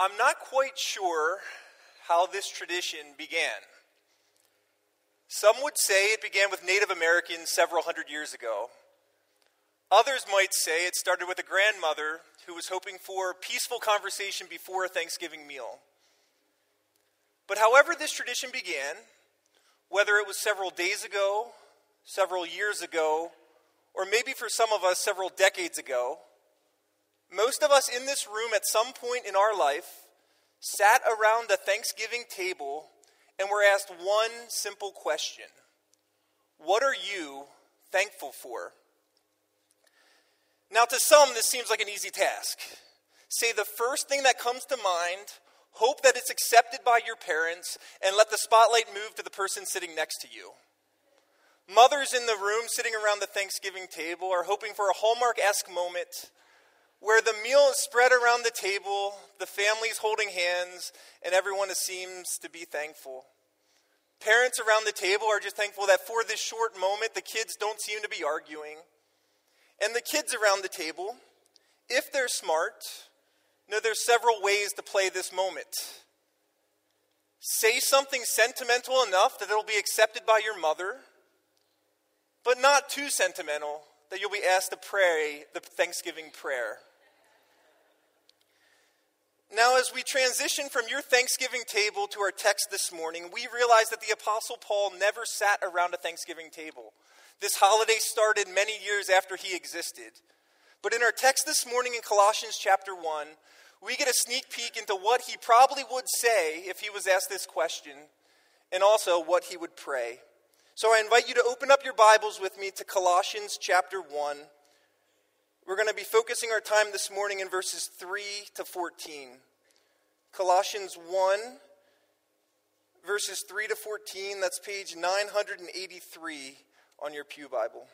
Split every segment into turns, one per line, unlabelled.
I'm not quite sure how this tradition began. Some would say it began with Native Americans several hundred years ago. Others might say it started with a grandmother who was hoping for peaceful conversation before a Thanksgiving meal. But however this tradition began, whether it was several days ago, several years ago, or maybe for some of us several decades ago, most of us in this room at some point in our life sat around the Thanksgiving table and were asked one simple question What are you thankful for? Now, to some, this seems like an easy task. Say the first thing that comes to mind, hope that it's accepted by your parents, and let the spotlight move to the person sitting next to you. Mothers in the room sitting around the Thanksgiving table are hoping for a Hallmark esque moment where the meal is spread around the table, the family's holding hands, and everyone seems to be thankful. Parents around the table are just thankful that for this short moment, the kids don't seem to be arguing. And the kids around the table, if they're smart, know there's several ways to play this moment. Say something sentimental enough that it'll be accepted by your mother, but not too sentimental that you'll be asked to pray the Thanksgiving prayer. Now, as we transition from your Thanksgiving table to our text this morning, we realize that the Apostle Paul never sat around a Thanksgiving table. This holiday started many years after he existed. But in our text this morning in Colossians chapter 1, we get a sneak peek into what he probably would say if he was asked this question, and also what he would pray. So I invite you to open up your Bibles with me to Colossians chapter 1. We're going to be focusing our time this morning in verses 3 to 14. Colossians 1, verses 3 to 14, that's page 983 on your Pew Bible.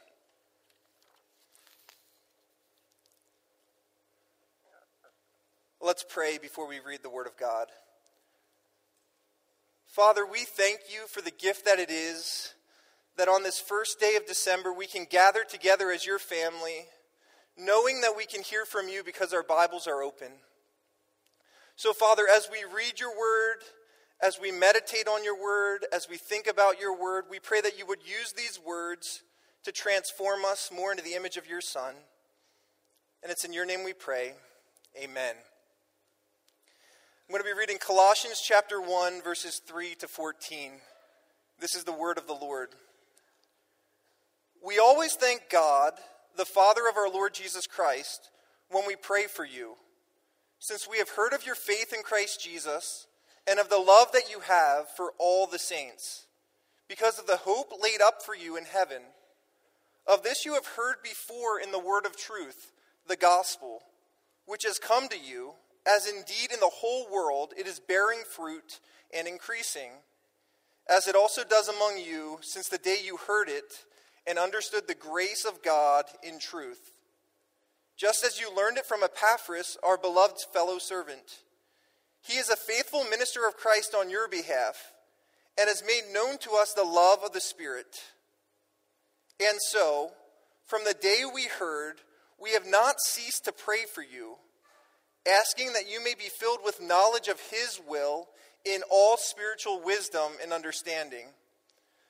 Let's pray before we read the Word of God. Father, we thank you for the gift that it is that on this first day of December we can gather together as your family knowing that we can hear from you because our Bibles are open. So, Father, as we read your word, as we meditate on your word, as we think about your word, we pray that you would use these words to transform us more into the image of your Son. And it's in your name we pray. Amen. I'm going to be reading Colossians chapter 1, verses 3 to 14. This is the word of the Lord. We always thank God the Father of our Lord Jesus Christ, when we pray for you, since we have heard of your faith in Christ Jesus and of the love that you have for all the saints, because of the hope laid up for you in heaven. Of this you have heard before in the word of truth, the gospel, which has come to you, as indeed in the whole world it is bearing fruit and increasing, as it also does among you since the day you heard it and understood the grace of God in truth. Just as you learned it from Epaphras, our beloved fellow servant. He is a faithful minister of Christ on your behalf and has made known to us the love of the Spirit. And so, from the day we heard, we have not ceased to pray for you, asking that you may be filled with knowledge of His will in all spiritual wisdom and understanding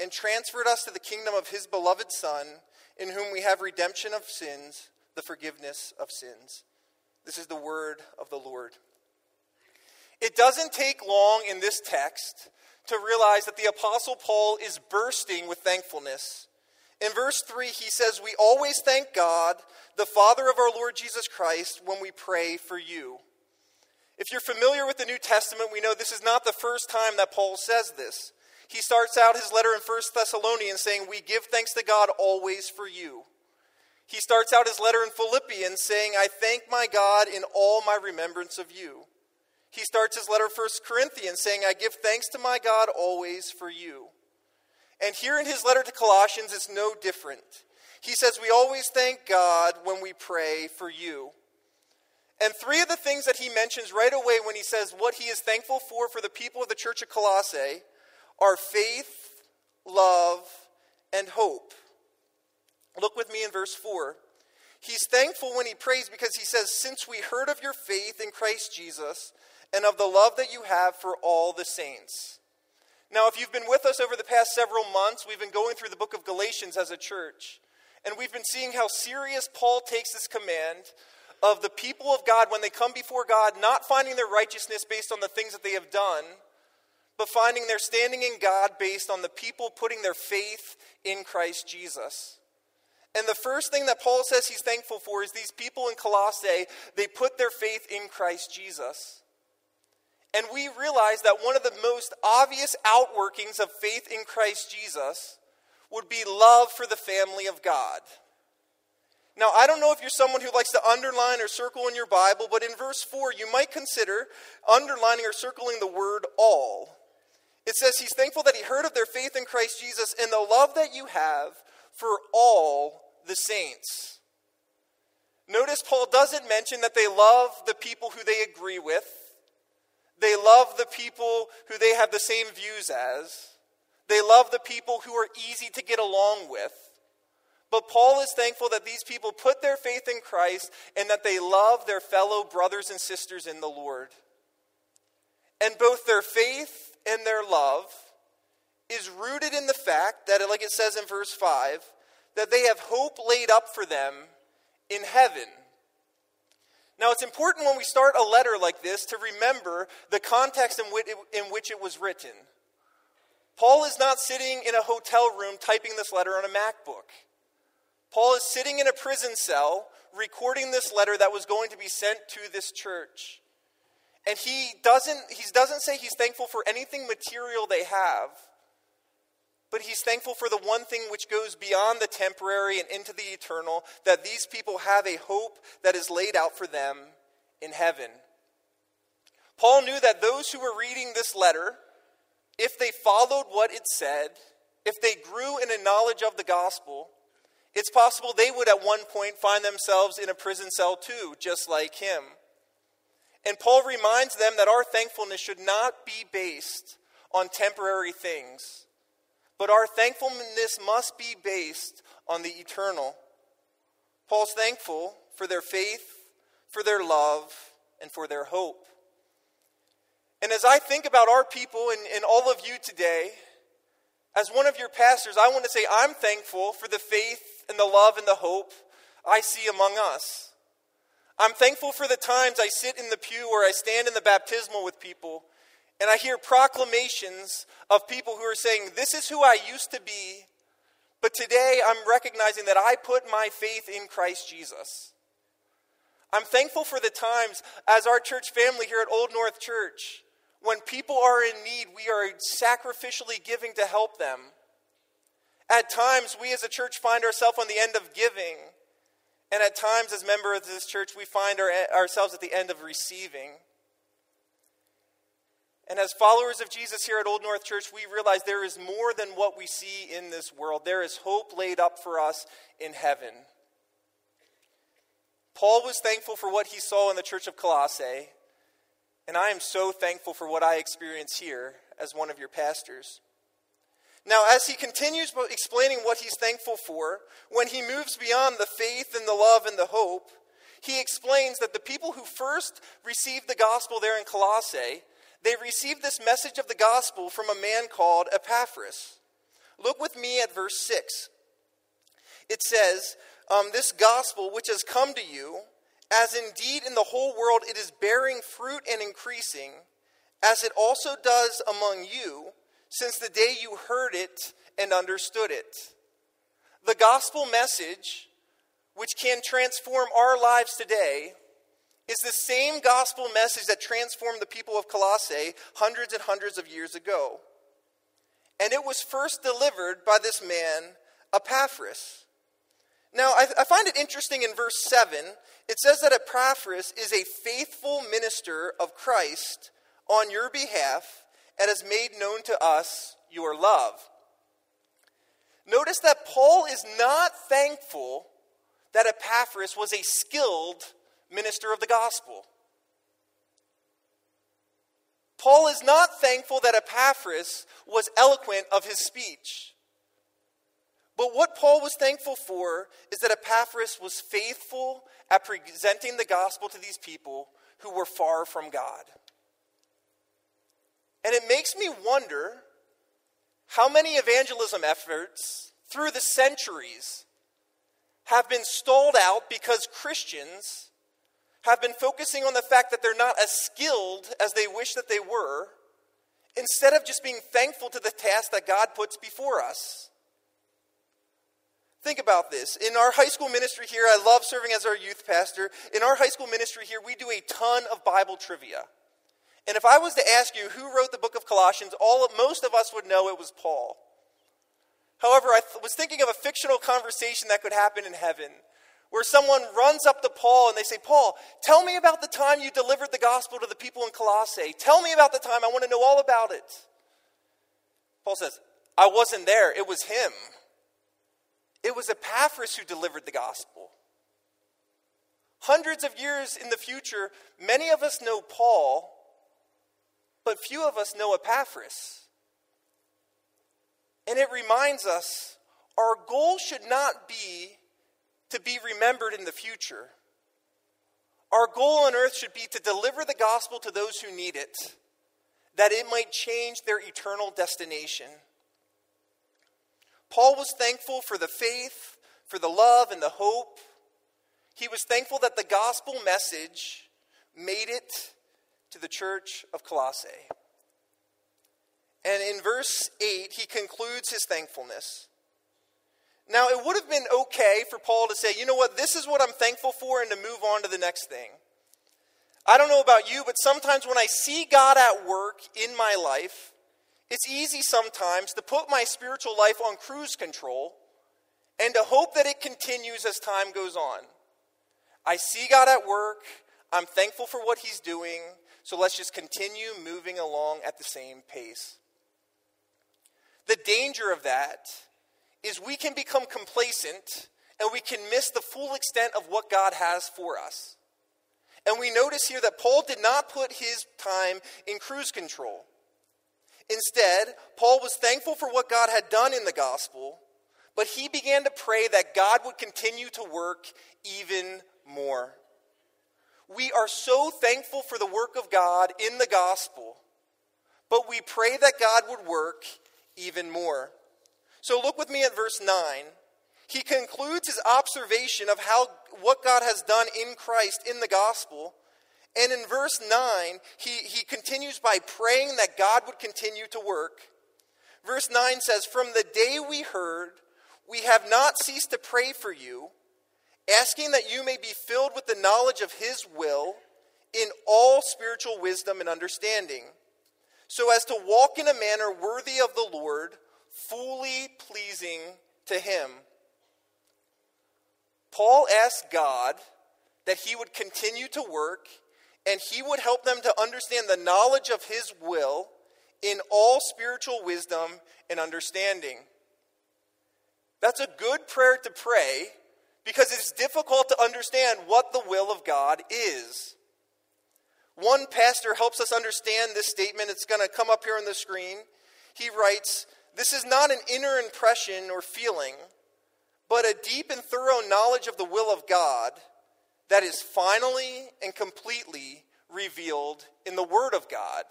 and transferred us to the kingdom of his beloved Son, in whom we have redemption of sins, the forgiveness of sins. This is the word of the Lord. It doesn't take long in this text to realize that the Apostle Paul is bursting with thankfulness. In verse 3, he says, We always thank God, the Father of our Lord Jesus Christ, when we pray for you. If you're familiar with the New Testament, we know this is not the first time that Paul says this. He starts out his letter in 1 Thessalonians saying, We give thanks to God always for you. He starts out his letter in Philippians saying, I thank my God in all my remembrance of you. He starts his letter, 1 Corinthians, saying, I give thanks to my God always for you. And here in his letter to Colossians, it's no different. He says, We always thank God when we pray for you. And three of the things that he mentions right away when he says what he is thankful for for the people of the church of Colossae are faith, love, and hope. Look with me in verse 4. He's thankful when he prays because he says, Since we heard of your faith in Christ Jesus and of the love that you have for all the saints. Now, if you've been with us over the past several months, we've been going through the book of Galatians as a church. And we've been seeing how serious Paul takes this command of the people of God when they come before God, not finding their righteousness based on the things that they have done, but finding their standing in God based on the people putting their faith in Christ Jesus. And the first thing that Paul says he's thankful for is these people in Colossae, they put their faith in Christ Jesus. And we realize that one of the most obvious outworkings of faith in Christ Jesus would be love for the family of God. Now, I don't know if you're someone who likes to underline or circle in your Bible, but in verse 4, you might consider underlining or circling the word all. It says he's thankful that he heard of their faith in Christ Jesus and the love that you have for all the saints. Notice Paul doesn't mention that they love the people who they agree with. They love the people who they have the same views as. They love the people who are easy to get along with. But Paul is thankful that these people put their faith in Christ and that they love their fellow brothers and sisters in the Lord. And both their faith and their love is rooted in the fact that, like it says in verse 5, that they have hope laid up for them in heaven. Now, it's important when we start a letter like this to remember the context in which it, in which it was written. Paul is not sitting in a hotel room typing this letter on a MacBook. Paul is sitting in a prison cell recording this letter that was going to be sent to this church. And he doesn't, he doesn't say he's thankful for anything material they have, but he's thankful for the one thing which goes beyond the temporary and into the eternal that these people have a hope that is laid out for them in heaven. Paul knew that those who were reading this letter if they followed what it said, if they grew in a knowledge of the gospel, it's possible they would at one point find themselves in a prison cell too, just like him. And Paul reminds them that our thankfulness should not be based on temporary things, but our thankfulness must be based on the eternal. Paul's thankful for their faith, for their love, and for their hope. And as I think about our people and, and all of you today, as one of your pastors, I want to say I'm thankful for the faith and the love and the hope I see among us. I'm thankful for the times I sit in the pew or I stand in the baptismal with people and I hear proclamations of people who are saying, This is who I used to be, but today I'm recognizing that I put my faith in Christ Jesus. I'm thankful for the times as our church family here at Old North Church when people are in need, we are sacrificially giving to help them. At times, we as a church find ourselves on the end of giving. And at times, as members of this church, we find our, ourselves at the end of receiving. And as followers of Jesus here at Old North Church, we realize there is more than what we see in this world. There is hope laid up for us in heaven. Paul was thankful for what he saw in the church of Colossae. And I am so thankful for what I experience here as one of your pastors. Now, as he continues explaining what he's thankful for, when he moves beyond the faith and the love and the hope, he explains that the people who first received the gospel there in Colossae, they received this message of the gospel from a man called Epaphras. Look with me at verse 6. It says, um, This gospel which has come to you, as indeed in the whole world it is bearing fruit and increasing, as it also does among you, since the day you heard it and understood it. The gospel message, which can transform our lives today, is the same gospel message that transformed the people of Colossae hundreds and hundreds of years ago. And it was first delivered by this man, Epaphras. Now, I, I find it interesting in verse 7, it says that Epaphras is a faithful minister of Christ on your behalf and has made known to us your love. Notice that Paul is not thankful that Epaphras was a skilled minister of the gospel. Paul is not thankful that Epaphras was eloquent of his speech. But what Paul was thankful for is that Epaphras was faithful at presenting the gospel to these people who were far from God. And it makes me wonder how many evangelism efforts through the centuries have been stalled out because Christians have been focusing on the fact that they're not as skilled as they wish that they were, instead of just being thankful to the task that God puts before us. Think about this. In our high school ministry here, I love serving as our youth pastor. In our high school ministry here, we do a ton of Bible trivia. And if I was to ask you who wrote the book of Colossians, all most of us would know it was Paul. However, I th- was thinking of a fictional conversation that could happen in heaven where someone runs up to Paul and they say, Paul, tell me about the time you delivered the gospel to the people in Colossae. Tell me about the time. I want to know all about it. Paul says, I wasn't there. It was him. It was Epaphras who delivered the gospel. Hundreds of years in the future, many of us know Paul, but few of us know Epaphras. And it reminds us our goal should not be to be remembered in the future. Our goal on earth should be to deliver the gospel to those who need it, that it might change their eternal destination. Paul was thankful for the faith, for the love, and the hope. He was thankful that the gospel message made it to the church of Colossae. And in verse 8, he concludes his thankfulness. Now, it would have been okay for Paul to say, you know what, this is what I'm thankful for, and to move on to the next thing. I don't know about you, but sometimes when I see God at work in my life, it's easy sometimes to put my spiritual life on cruise control and to hope that it continues as time goes on. I see God at work. I'm thankful for what He's doing. So let's just continue moving along at the same pace. The danger of that is we can become complacent and we can miss the full extent of what God has for us. And we notice here that Paul did not put his time in cruise control. Instead, Paul was thankful for what God had done in the gospel, but he began to pray that God would continue to work even more. We are so thankful for the work of God in the gospel, but we pray that God would work even more. So look with me at verse 9. He concludes his observation of how what God has done in Christ in the gospel. And in verse 9, he, he continues by praying that God would continue to work. Verse 9 says, From the day we heard, we have not ceased to pray for you, asking that you may be filled with the knowledge of his will in all spiritual wisdom and understanding, so as to walk in a manner worthy of the Lord fully pleasing to Him. Paul asked God that He would continue to work and He would help them to understand the knowledge of His will in all spiritual wisdom and understanding. That's a good prayer to pray because it's difficult to understand what the will of God is. One pastor helps us understand this statement. It's going to come up here on the screen. He writes, this is not an inner impression or feeling, but a deep and thorough knowledge of the will of God that is finally and completely revealed in the Word of God.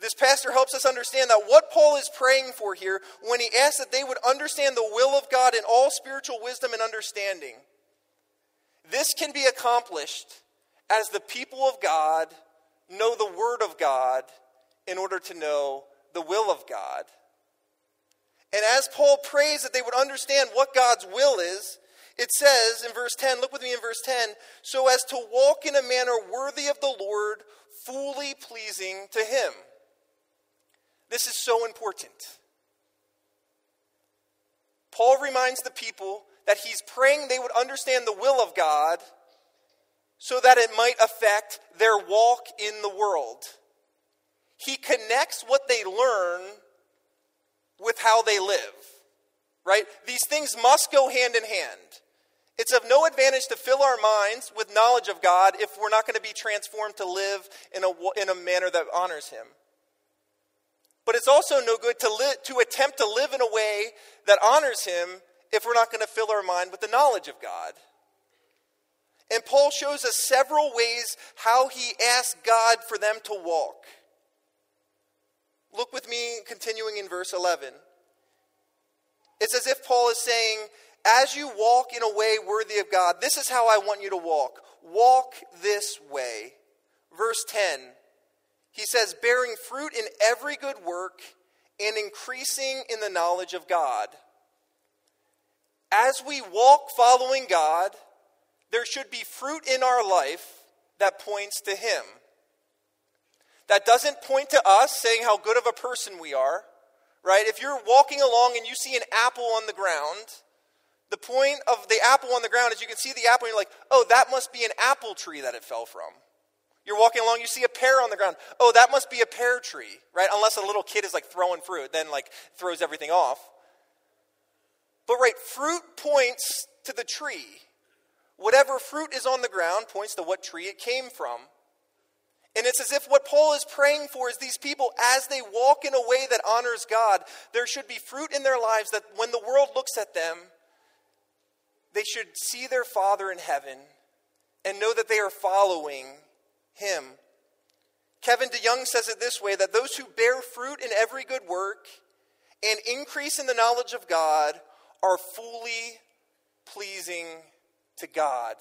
This pastor helps us understand that what Paul is praying for here when he asks that they would understand the will of God in all spiritual wisdom and understanding. This can be accomplished as the people of God know the Word of God in order to know the will of God. And as Paul prays that they would understand what God's will is, it says in verse 10, look with me in verse 10, so as to walk in a manner worthy of the Lord, fully pleasing to Him. This is so important. Paul reminds the people that he's praying they would understand the will of God so that it might affect their walk in the world. He connects what they learn with how they live, right? These things must go hand in hand. It's of no advantage to fill our minds with knowledge of God if we're not going to be transformed to live in a, in a manner that honors Him. But it's also no good to, li- to attempt to live in a way that honors Him if we're not going to fill our mind with the knowledge of God. And Paul shows us several ways how he asked God for them to walk. Look with me, continuing in verse 11. It's as if Paul is saying, As you walk in a way worthy of God, this is how I want you to walk. Walk this way. Verse 10, he says, Bearing fruit in every good work and increasing in the knowledge of God. As we walk following God, there should be fruit in our life that points to Him. That doesn't point to us saying how good of a person we are, right? If you're walking along and you see an apple on the ground, the point of the apple on the ground is you can see the apple and you're like, oh, that must be an apple tree that it fell from. You're walking along, you see a pear on the ground. Oh, that must be a pear tree, right? Unless a little kid is like throwing fruit, then like throws everything off. But right, fruit points to the tree. Whatever fruit is on the ground points to what tree it came from. And it's as if what Paul is praying for is these people, as they walk in a way that honors God, there should be fruit in their lives that when the world looks at them, they should see their Father in heaven and know that they are following Him. Kevin DeYoung says it this way that those who bear fruit in every good work and increase in the knowledge of God are fully pleasing to God.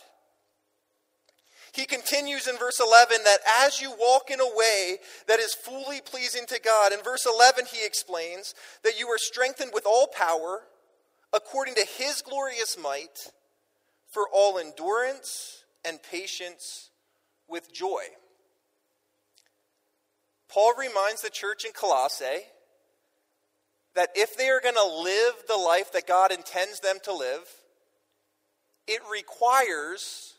He continues in verse 11 that as you walk in a way that is fully pleasing to God, in verse 11 he explains that you are strengthened with all power according to his glorious might for all endurance and patience with joy. Paul reminds the church in Colossae that if they are going to live the life that God intends them to live, it requires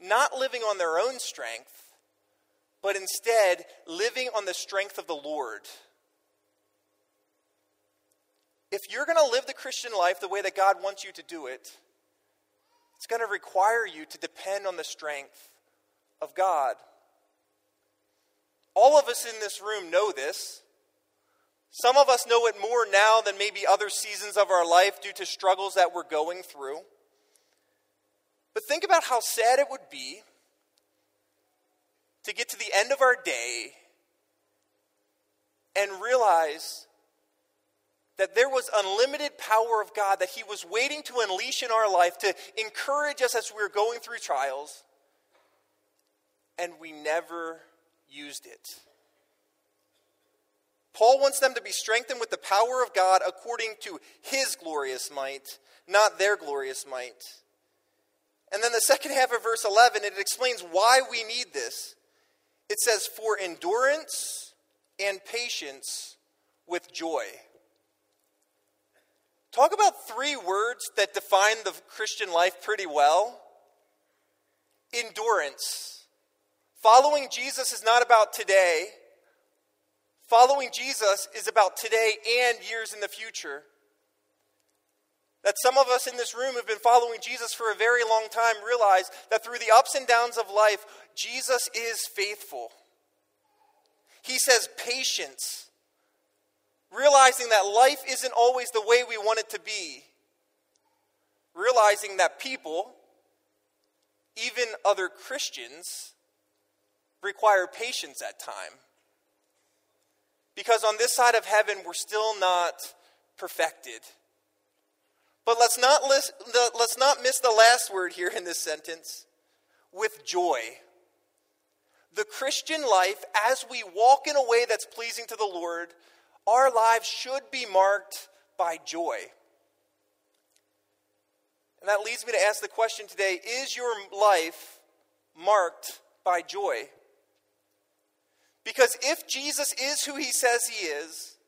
not living on their own strength, but instead living on the strength of the Lord. If you're going to live the Christian life the way that God wants you to do it, it's going to require you to depend on the strength of God. All of us in this room know this. Some of us know it more now than maybe other seasons of our life due to struggles that we're going through. But think about how sad it would be to get to the end of our day and realize that there was unlimited power of God that He was waiting to unleash in our life to encourage us as we were going through trials, and we never used it. Paul wants them to be strengthened with the power of God according to His glorious might, not their glorious might. And then the second half of verse 11, it explains why we need this. It says, For endurance and patience with joy. Talk about three words that define the Christian life pretty well endurance. Following Jesus is not about today. Following Jesus is about today and years in the future that some of us in this room have been following Jesus for a very long time realize that through the ups and downs of life, Jesus is faithful. He says patience, realizing that life isn't always the way we want it to be, realizing that people, even other Christians, require patience at time. Because on this side of heaven, we're still not perfected. But let's not, list, let's not miss the last word here in this sentence with joy. The Christian life, as we walk in a way that's pleasing to the Lord, our lives should be marked by joy. And that leads me to ask the question today is your life marked by joy? Because if Jesus is who he says he is,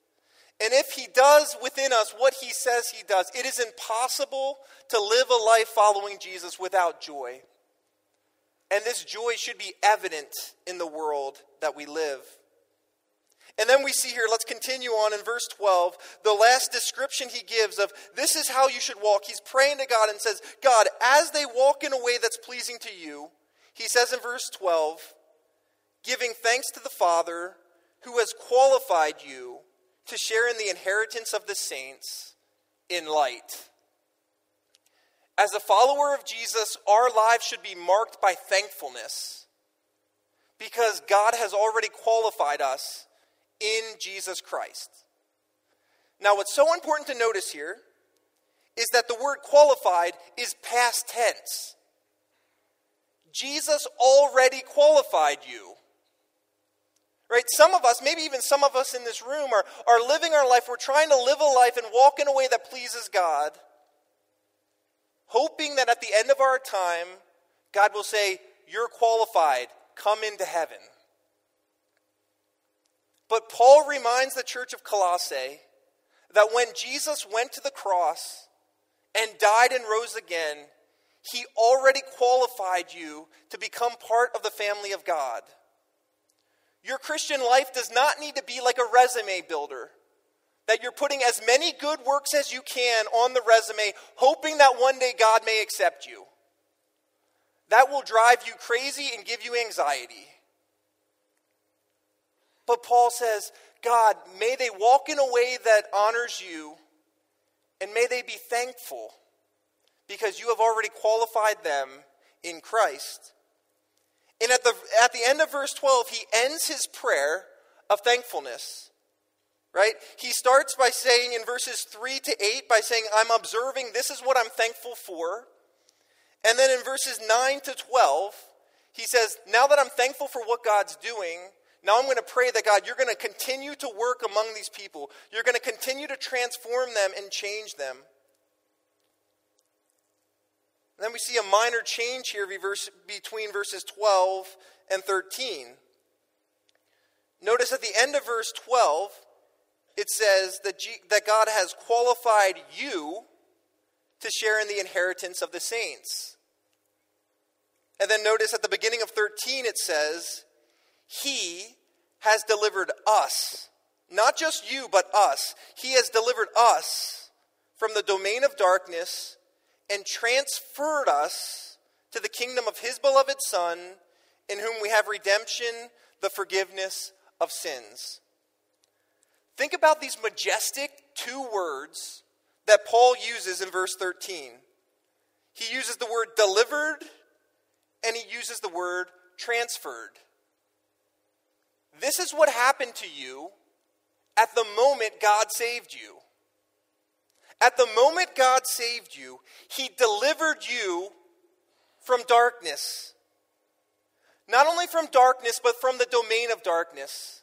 And if he does within us what he says he does, it is impossible to live a life following Jesus without joy. And this joy should be evident in the world that we live. And then we see here, let's continue on in verse 12, the last description he gives of this is how you should walk. He's praying to God and says, God, as they walk in a way that's pleasing to you, he says in verse 12, giving thanks to the Father who has qualified you to share in the inheritance of the saints in light. As a follower of Jesus, our lives should be marked by thankfulness because God has already qualified us in Jesus Christ. Now, what's so important to notice here is that the word qualified is past tense. Jesus already qualified you. Right? Some of us, maybe even some of us in this room, are, are living our life. We're trying to live a life and walk in a way that pleases God, hoping that at the end of our time, God will say, You're qualified. Come into heaven. But Paul reminds the church of Colossae that when Jesus went to the cross and died and rose again, he already qualified you to become part of the family of God. Your Christian life does not need to be like a resume builder, that you're putting as many good works as you can on the resume, hoping that one day God may accept you. That will drive you crazy and give you anxiety. But Paul says, God, may they walk in a way that honors you, and may they be thankful because you have already qualified them in Christ. And at the, at the end of verse 12, he ends his prayer of thankfulness. Right? He starts by saying in verses 3 to 8, by saying, I'm observing, this is what I'm thankful for. And then in verses 9 to 12, he says, Now that I'm thankful for what God's doing, now I'm going to pray that God, you're going to continue to work among these people. You're going to continue to transform them and change them. And then we see a minor change here between verses 12 and 13. Notice at the end of verse 12, it says that, G- that God has qualified you to share in the inheritance of the saints. And then notice at the beginning of 13, it says, he has delivered us, not just you, but us. He has delivered us from the domain of darkness and transferred us to the kingdom of His beloved Son, in whom we have redemption, the forgiveness of sins. Think about these majestic two words that Paul uses in verse 13. He uses the word delivered and he uses the word transferred. This is what happened to you at the moment God saved you. At the moment God saved you, He delivered you from darkness. Not only from darkness, but from the domain of darkness.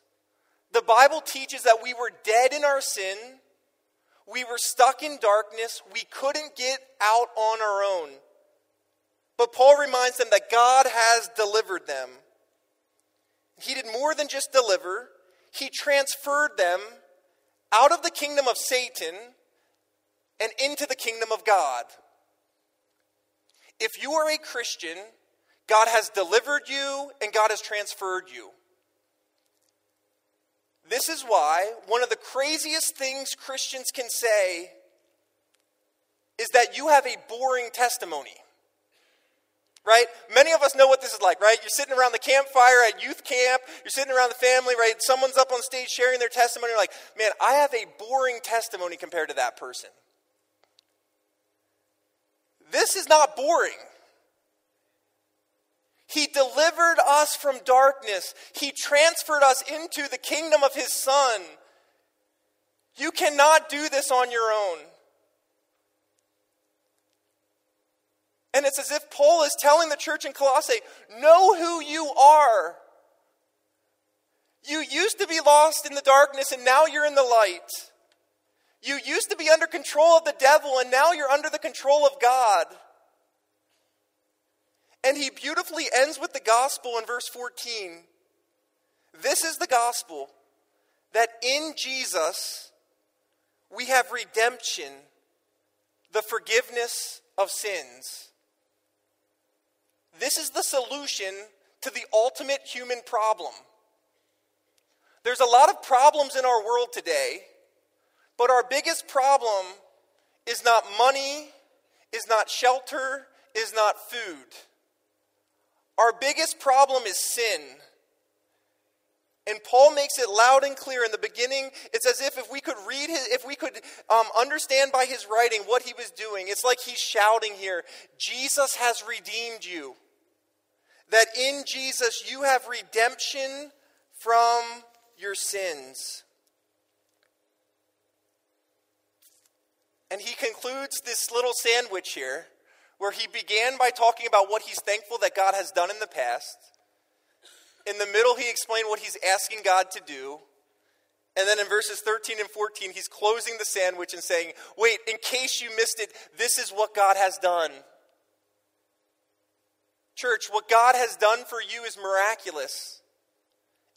The Bible teaches that we were dead in our sin. We were stuck in darkness. We couldn't get out on our own. But Paul reminds them that God has delivered them. He did more than just deliver, he transferred them out of the kingdom of Satan and into the kingdom of God. If you are a Christian, God has delivered you and God has transferred you. This is why one of the craziest things Christians can say is that you have a boring testimony right? Many of us know what this is like, right? You're sitting around the campfire at youth camp, you're sitting around the family, right? Someone's up on stage sharing their testimony. You're like, man, I have a boring testimony compared to that person. This is not boring. He delivered us from darkness. He transferred us into the kingdom of His Son. You cannot do this on your own. And it's as if Paul is telling the church in Colossae know who you are. You used to be lost in the darkness, and now you're in the light. You used to be under control of the devil, and now you're under the control of God. And he beautifully ends with the gospel in verse 14. This is the gospel that in Jesus we have redemption, the forgiveness of sins. This is the solution to the ultimate human problem. There's a lot of problems in our world today, but our biggest problem is not money, is not shelter, is not food. Our biggest problem is sin. And Paul makes it loud and clear in the beginning. It's as if if we could read his, if we could um, understand by his writing what he was doing. It's like he's shouting here, Jesus has redeemed you. That in Jesus you have redemption from your sins. And he concludes this little sandwich here, where he began by talking about what he's thankful that God has done in the past. In the middle, he explained what he's asking God to do. And then in verses 13 and 14, he's closing the sandwich and saying, Wait, in case you missed it, this is what God has done. Church, what God has done for you is miraculous.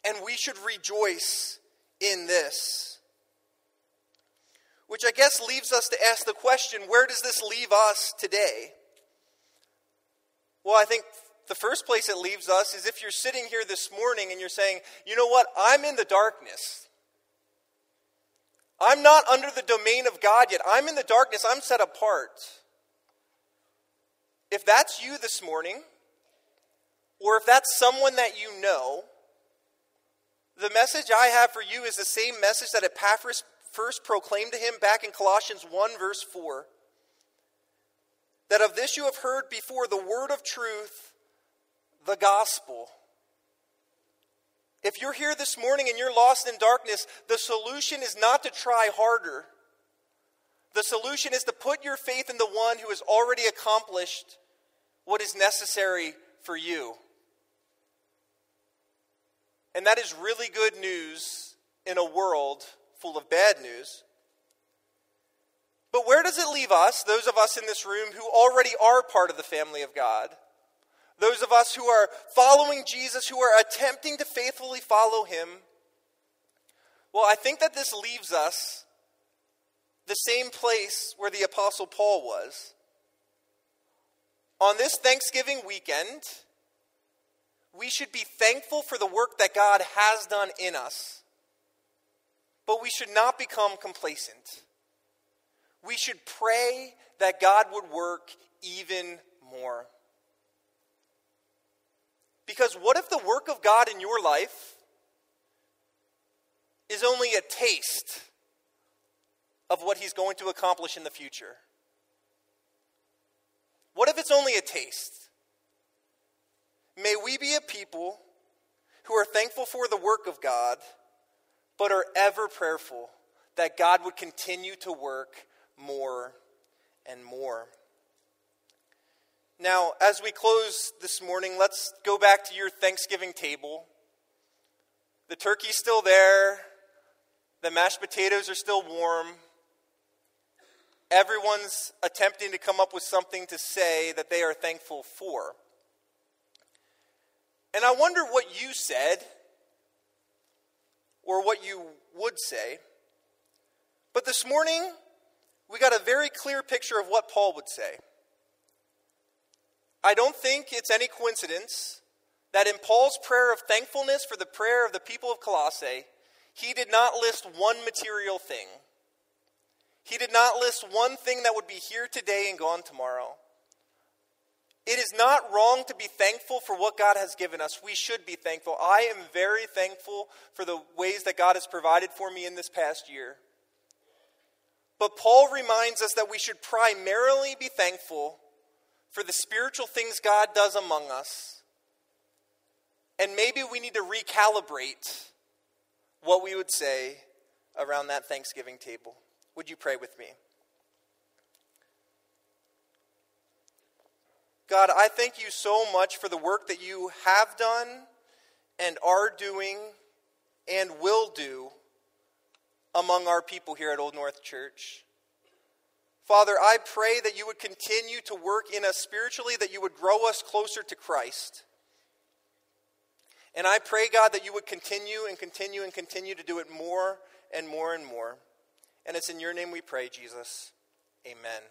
And we should rejoice in this. Which I guess leaves us to ask the question where does this leave us today? Well, I think the first place it leaves us is if you're sitting here this morning and you're saying, you know what, I'm in the darkness. I'm not under the domain of God yet. I'm in the darkness. I'm set apart. If that's you this morning, or if that's someone that you know, the message I have for you is the same message that Epaphras first proclaimed to him back in Colossians 1, verse 4. That of this you have heard before the word of truth the gospel. If you're here this morning and you're lost in darkness, the solution is not to try harder. The solution is to put your faith in the one who has already accomplished what is necessary for you. And that is really good news in a world full of bad news. But where does it leave us, those of us in this room who already are part of the family of God? those of us who are following Jesus, who are attempting to faithfully follow him, well, I think that this leaves us the same place where the Apostle Paul was. On this Thanksgiving weekend, we should be thankful for the work that God has done in us, but we should not become complacent. We should pray that God would work even more. Because what if the work of God in your life is only a taste of what He's going to accomplish in the future? What if it's only a taste? May we be a people who are thankful for the work of God, but are ever prayerful that God would continue to work more and more. Now, as we close this morning, let's go back to your Thanksgiving table. The turkey's still there, the mashed potatoes are still warm. Everyone's attempting to come up with something to say that they are thankful for. And I wonder what you said, or what you would say. But this morning, we got a very clear picture of what Paul would say. I don't think it's any coincidence that in Paul's prayer of thankfulness for the prayer of the people of Colossae, he did not list one material thing. He did not list one thing that would be here today and gone tomorrow. It is not wrong to be thankful for what God has given us. We should be thankful. I am very thankful for the ways that God has provided for me in this past year. But Paul reminds us that we should primarily be thankful for the spiritual things God does among us. And maybe we need to recalibrate what we would say around that Thanksgiving table. Would you pray with me? God, I thank you so much for the work that you have done and are doing and will do among our people here at Old North Church. Father, I pray that you would continue to work in us spiritually, that you would grow us closer to Christ. And I pray, God, that you would continue and continue and continue to do it more and more and more. And it's in your name we pray, Jesus. Amen.